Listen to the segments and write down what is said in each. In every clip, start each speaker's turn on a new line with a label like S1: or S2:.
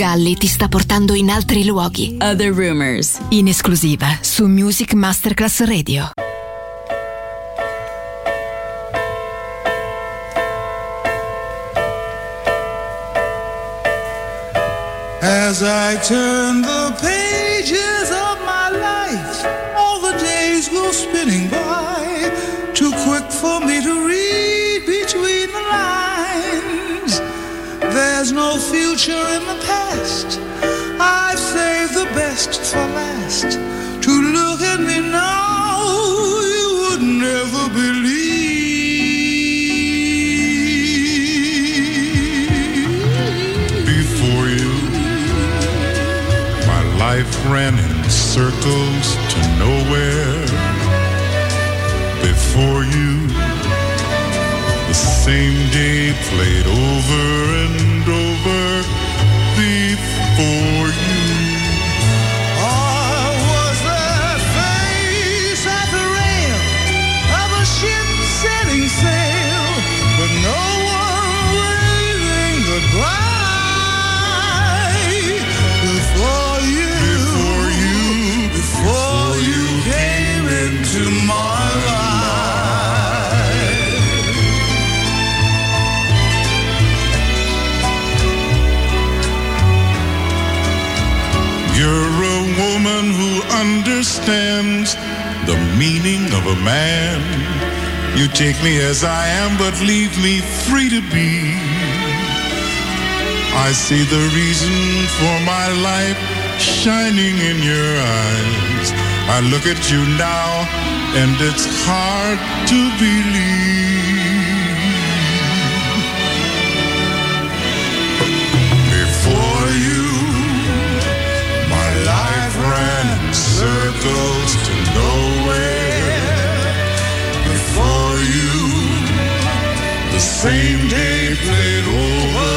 S1: Galli ti sta portando in altri luoghi.
S2: Other Rumors.
S1: In esclusiva su Music Masterclass Radio.
S3: As I turn the pages of my life, all the days go spinning by. Future in the past. I've saved the best for last. To look at me now, you would never believe.
S4: before you. My life ran in circles to nowhere. Before you, the same day played over and meaning of a man. You take me as I am, but leave me free to be. I see the reason for my life shining in your eyes. I look at you now, and it's hard to believe. Same day played over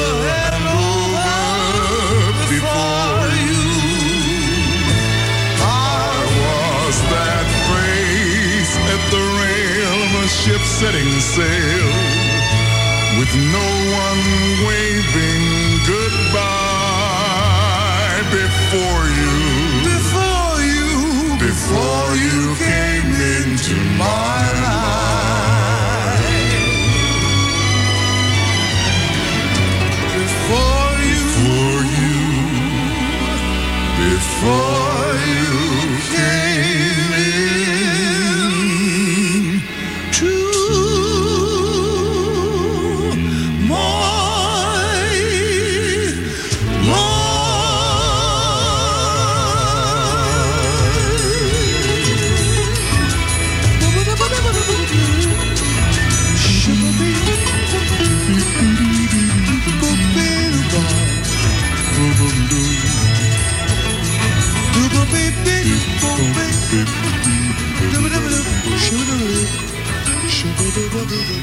S4: and over. Before you, I was that face at the rail of a ship setting sail with no
S3: do
S5: do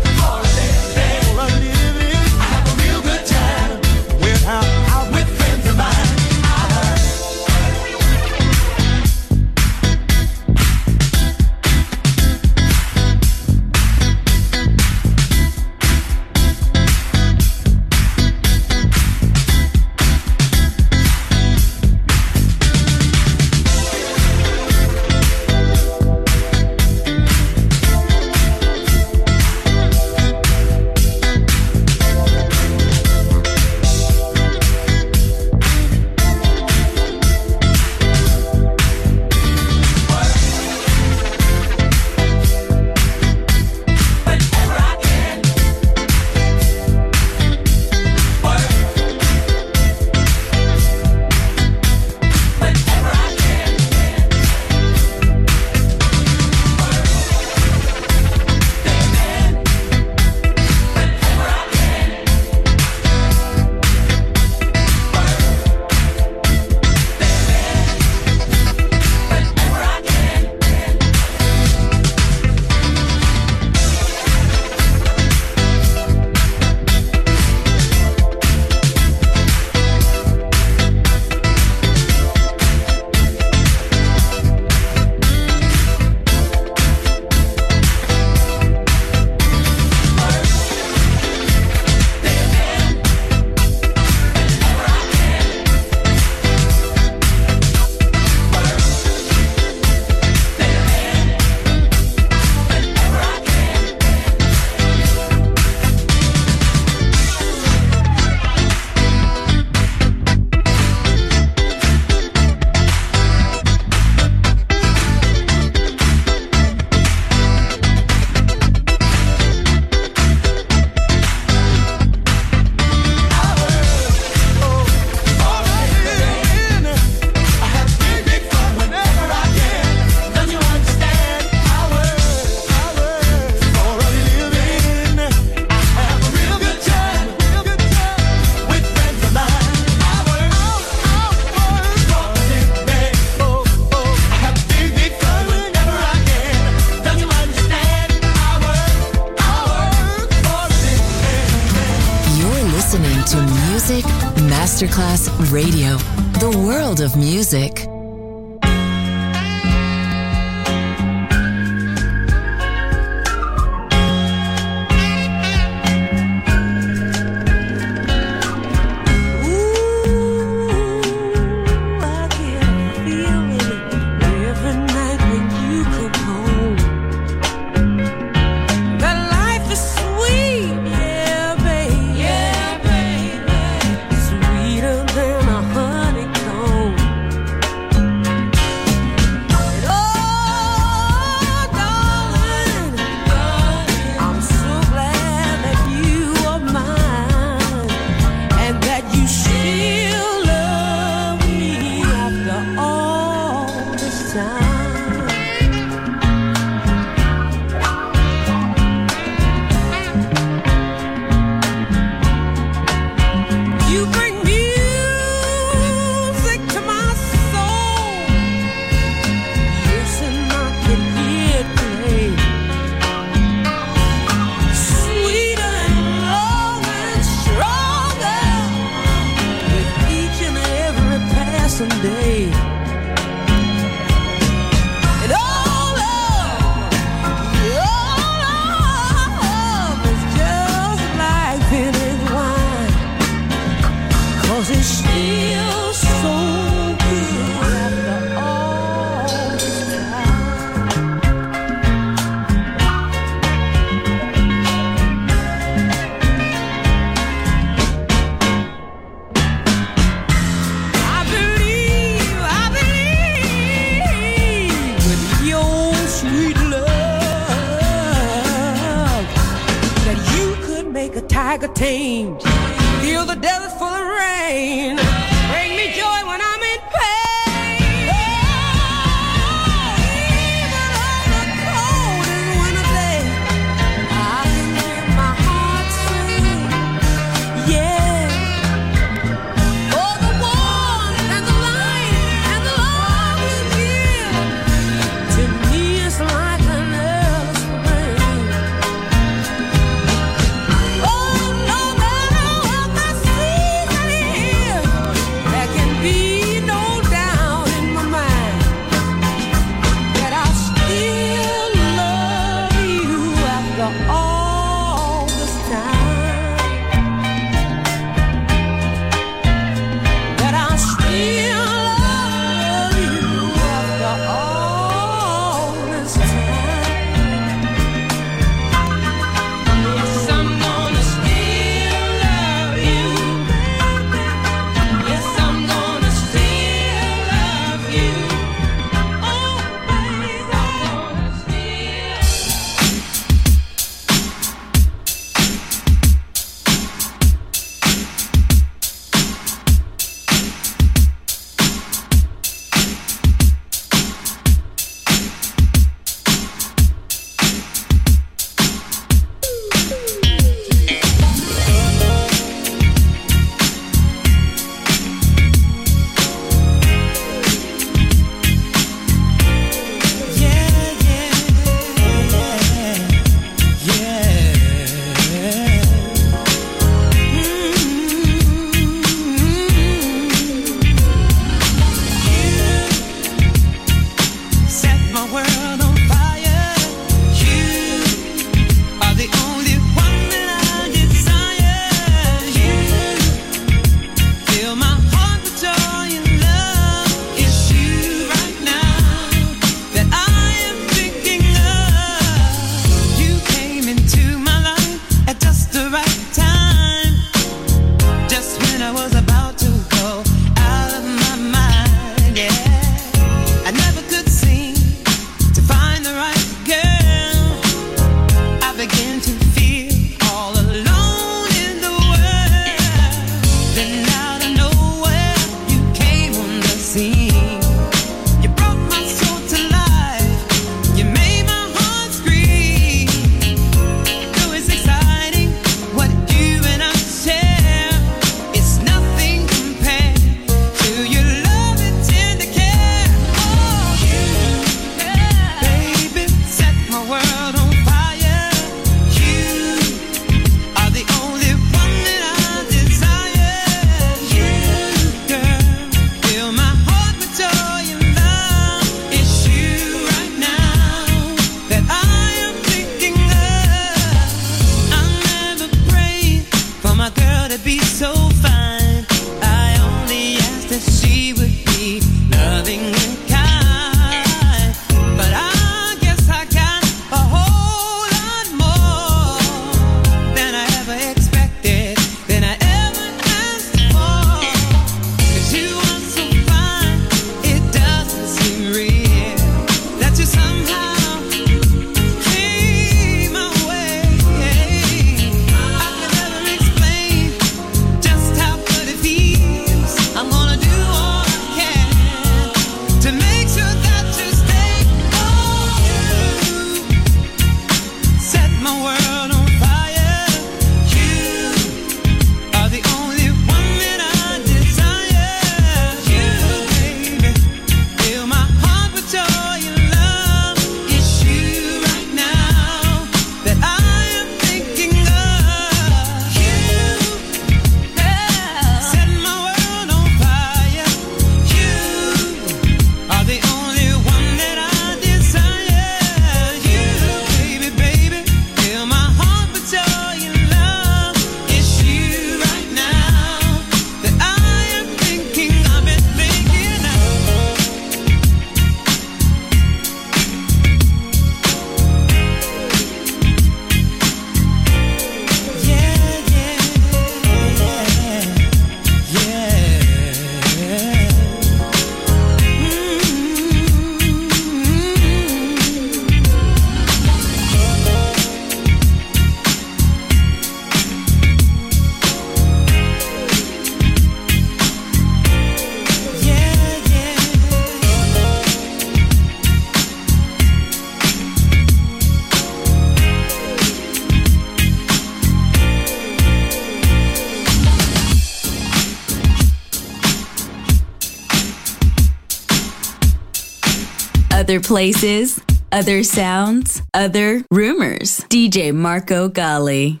S6: Other places, other sounds, other rumors. DJ Marco Gally.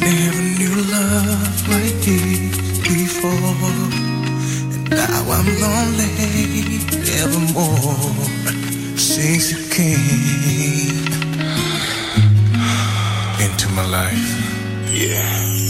S7: Never knew love like this before. And now I'm lonely evermore since you came into my life. Yeah,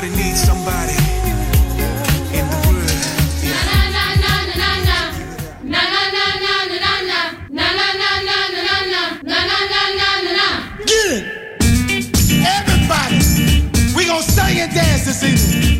S7: Gotta somebody. Everybody, we gonna sing and dance
S8: this
S6: evening.